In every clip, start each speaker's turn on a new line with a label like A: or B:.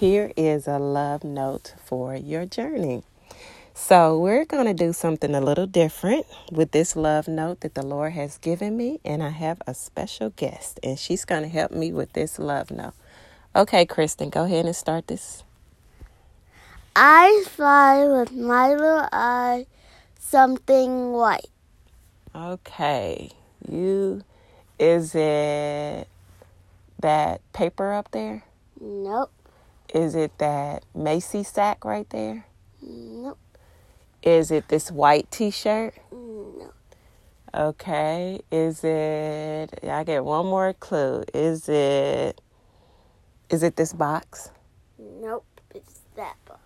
A: here is a love note for your journey. So, we're going to do something a little different with this love note that the Lord has given me, and I have a special guest, and she's going to help me with this love note. Okay, Kristen, go ahead and start this.
B: I fly with my little eye something white.
A: Okay, you, is it that paper up there?
B: Nope.
A: Is it that Macy sack right there?
B: Nope.
A: Is it this white t shirt?
B: No.
A: Okay. Is it I get one more clue. Is it is it this box?
B: Nope. It's that box.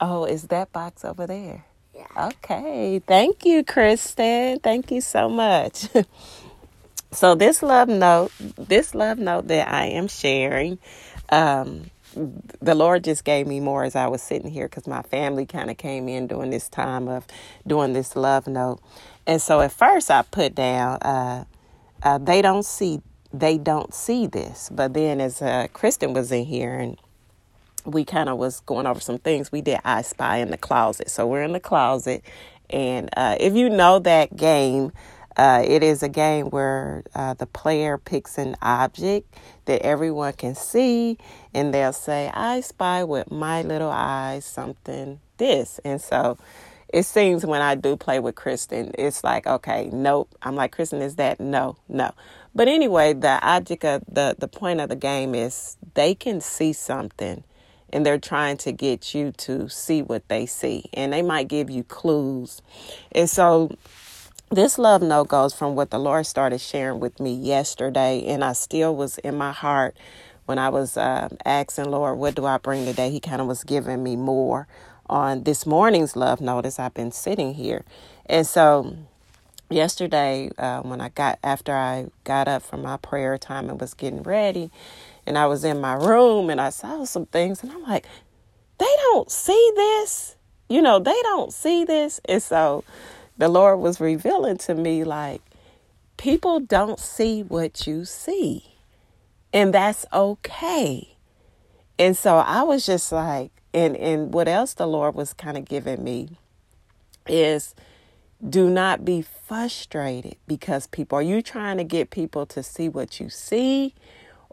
A: Oh, is that box over there?
B: Yeah.
A: Okay. Thank you, Kristen. Thank you so much. so this love note, this love note that I am sharing, um, the Lord just gave me more as I was sitting here because my family kind of came in during this time of doing this love note. And so at first I put down, uh, uh, they don't see, they don't see this. But then as uh, Kristen was in here and we kind of was going over some things, we did I Spy in the closet. So we're in the closet. And uh, if you know that game, uh, it is a game where uh, the player picks an object that everyone can see, and they'll say, I spy with my little eyes something this. And so it seems when I do play with Kristen, it's like, okay, nope. I'm like, Kristen, is that? No, no. But anyway, the object of the, the point of the game is they can see something and they're trying to get you to see what they see. And they might give you clues. And so this love note goes from what the Lord started sharing with me yesterday, and I still was in my heart when I was uh, asking Lord, "What do I bring today?" He kind of was giving me more on this morning's love notice. I've been sitting here, and so yesterday uh, when I got after I got up from my prayer time and was getting ready, and I was in my room and I saw some things, and I'm like, "They don't see this." You know, they don't see this. And so the Lord was revealing to me like people don't see what you see. And that's okay. And so I was just like, and, and what else the Lord was kind of giving me is do not be frustrated because people are you trying to get people to see what you see?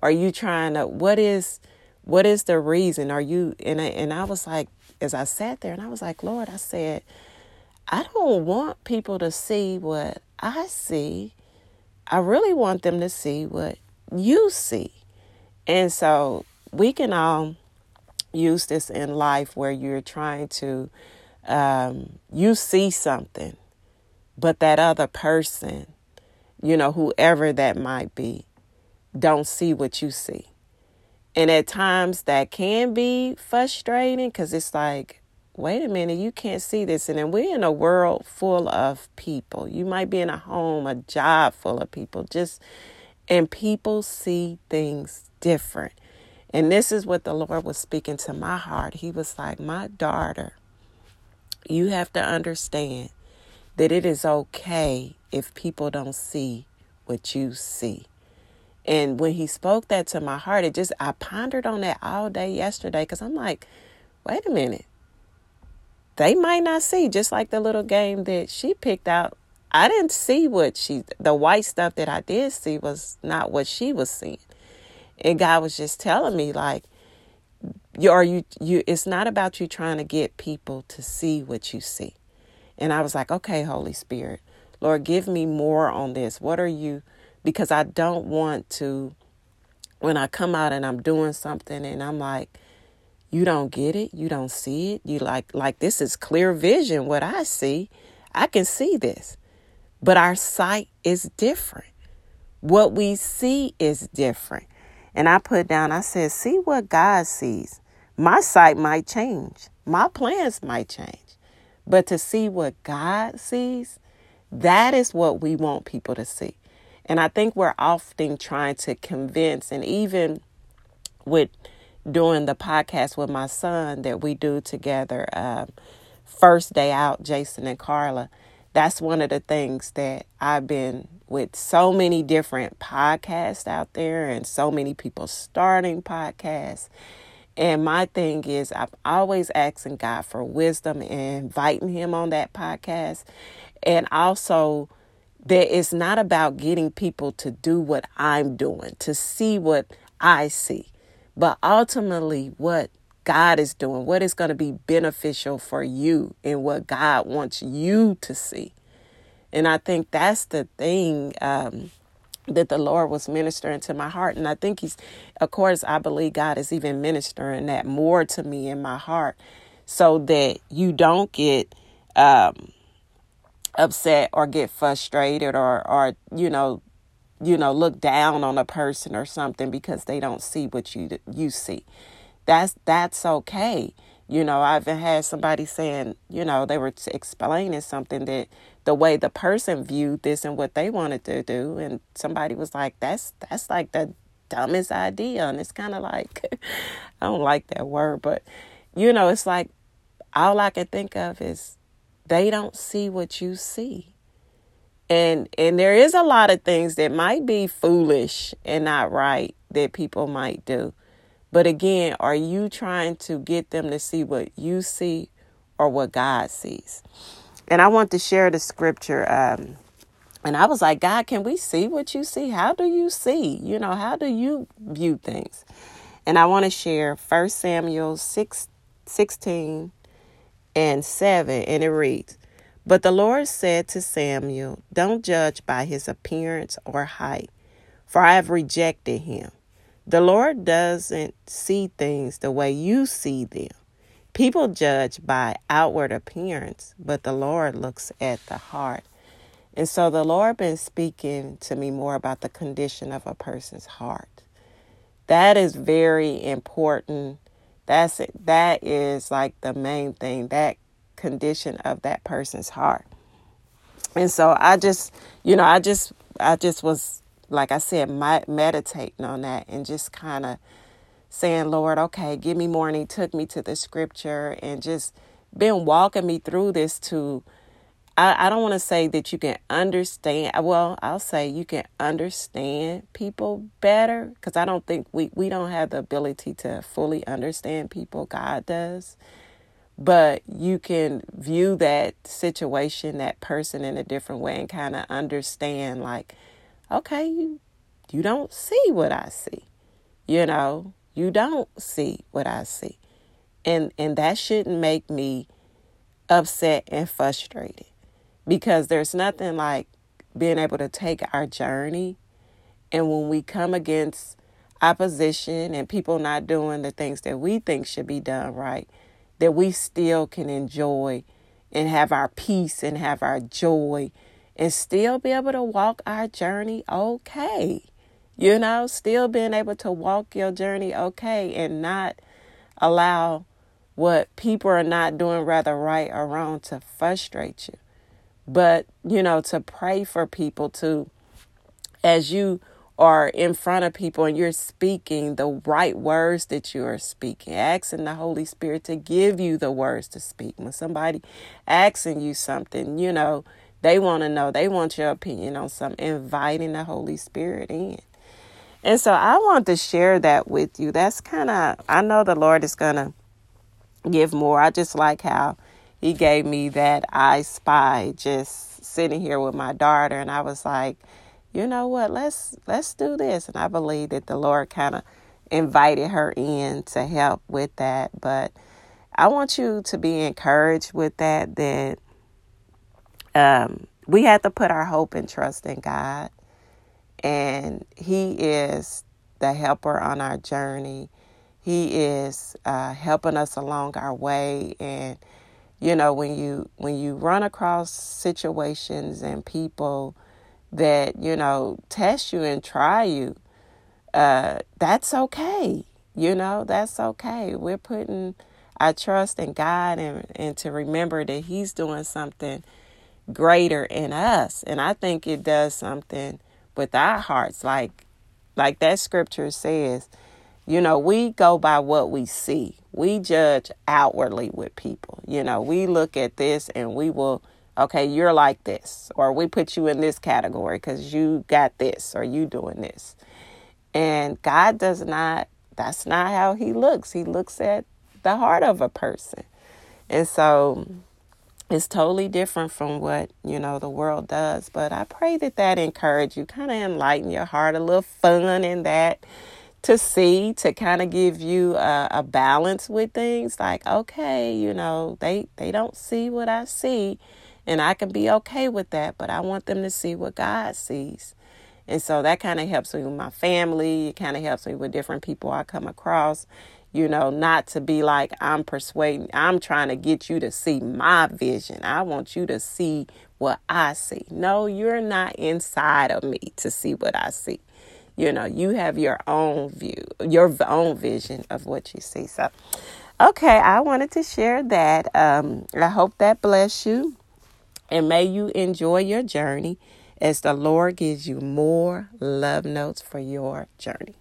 A: Are you trying to what is what is the reason? Are you and I, and I was like as I sat there and I was like, Lord, I said, I don't want people to see what I see. I really want them to see what you see. And so we can all use this in life where you're trying to, um, you see something, but that other person, you know, whoever that might be, don't see what you see. And at times that can be frustrating because it's like, wait a minute, you can't see this. And then we're in a world full of people. You might be in a home, a job full of people, just, and people see things different. And this is what the Lord was speaking to my heart. He was like, My daughter, you have to understand that it is okay if people don't see what you see. And when he spoke that to my heart, it just, I pondered on that all day yesterday because I'm like, wait a minute they might not see, just like the little game that she picked out. I didn't see what she, the white stuff that I did see was not what she was seeing. And God was just telling me, like, you are you, you, it's not about you trying to get people to see what you see. And I was like, okay, Holy Spirit, Lord, give me more on this. What are you, because I don't want to, when I come out and I'm doing something and I'm like, you don't get it. You don't see it. You like like this is clear vision what i see. I can see this. But our sight is different. What we see is different. And i put down i said see what god sees. My sight might change. My plans might change. But to see what god sees that is what we want people to see. And i think we're often trying to convince and even with doing the podcast with my son that we do together, um, first day out, Jason and Carla. That's one of the things that I've been with so many different podcasts out there and so many people starting podcasts. And my thing is, I'm always asking God for wisdom and inviting Him on that podcast. And also, that it's not about getting people to do what I'm doing, to see what I see, but ultimately what God is doing, what is going to be beneficial for you, and what God wants you to see. And I think that's the thing um, that the Lord was ministering to my heart. And I think He's, of course, I believe God is even ministering that more to me in my heart so that you don't get um, upset or get frustrated or, or, you know, you know, look down on a person or something because they don't see what you you see. That's that's okay. You know, I've had somebody saying, you know, they were explaining something that the way the person viewed this and what they wanted to do, and somebody was like, "That's that's like the dumbest idea," and it's kind of like, I don't like that word, but you know, it's like all I can think of is they don't see what you see. And and there is a lot of things that might be foolish and not right that people might do. But again, are you trying to get them to see what you see or what God sees? And I want to share the scripture. Um, and I was like, God, can we see what you see? How do you see? You know, how do you view things? And I want to share 1 Samuel 6, 16 and 7. And it reads, But the Lord said to Samuel, Don't judge by his appearance or height, for I have rejected him. The Lord doesn't see things the way you see them. People judge by outward appearance, but the Lord looks at the heart. And so the Lord been speaking to me more about the condition of a person's heart. That is very important. That's it. That is like the main thing. That condition of that person's heart. And so I just, you know, I just, I just was like I said, meditating on that and just kind of saying, Lord, okay, give me more. And He took me to the scripture and just been walking me through this to, I, I don't want to say that you can understand. Well, I'll say you can understand people better because I don't think we, we don't have the ability to fully understand people. God does. But you can view that situation, that person in a different way and kind of understand, like, okay, you you don't see what I see. You know, you don't see what I see. And and that shouldn't make me upset and frustrated. Because there's nothing like being able to take our journey and when we come against opposition and people not doing the things that we think should be done right, that we still can enjoy and have our peace and have our joy and still be able to walk our journey okay. You know, still being able to walk your journey okay and not allow what people are not doing, rather right or wrong, to frustrate you. But, you know, to pray for people to, as you are in front of people and you're speaking the right words that you are speaking, asking the Holy Spirit to give you the words to speak. When somebody asking you something, you know, they want to know, they want your opinion on something, inviting the Holy Spirit in. And so I want to share that with you. That's kind of, I know the Lord is going to give more. I just like how He gave me that I spy just sitting here with my daughter. And I was like, you know what, let's let's do this. And I believe that the Lord kind of invited her in to help with that. But I want you to be encouraged with that, that um, we have to put our hope and trust in God. And He is the helper on our journey. He is uh, helping us along our way. And you know, when you when you run across situations and people that you know test you and try you, uh, that's okay. You know, that's okay. We're putting our trust in God and, and to remember that He's doing something greater in us. And I think it does something with our hearts. Like like that scripture says, you know, we go by what we see. We judge outwardly with people. You know, we look at this and we will, okay, you're like this, or we put you in this category because you got this or you doing this. And God does not that's not how he looks. He looks at the heart of a person. And so it's totally different from what, you know, the world does. But I pray that that encourage you, kind of enlighten your heart, a little fun in that to see, to kind of give you a, a balance with things. Like, okay, you know, they, they don't see what I see. And I can be okay with that, but I want them to see what God sees. And so that kind of helps me with my family. It kind of helps me with different people I come across you know, not to be like, I'm persuading, I'm trying to get you to see my vision. I want you to see what I see. No, you're not inside of me to see what I see. You know, you have your own view, your own vision of what you see. So, okay, I wanted to share that. Um, I hope that bless you and may you enjoy your journey as the Lord gives you more love notes for your journey.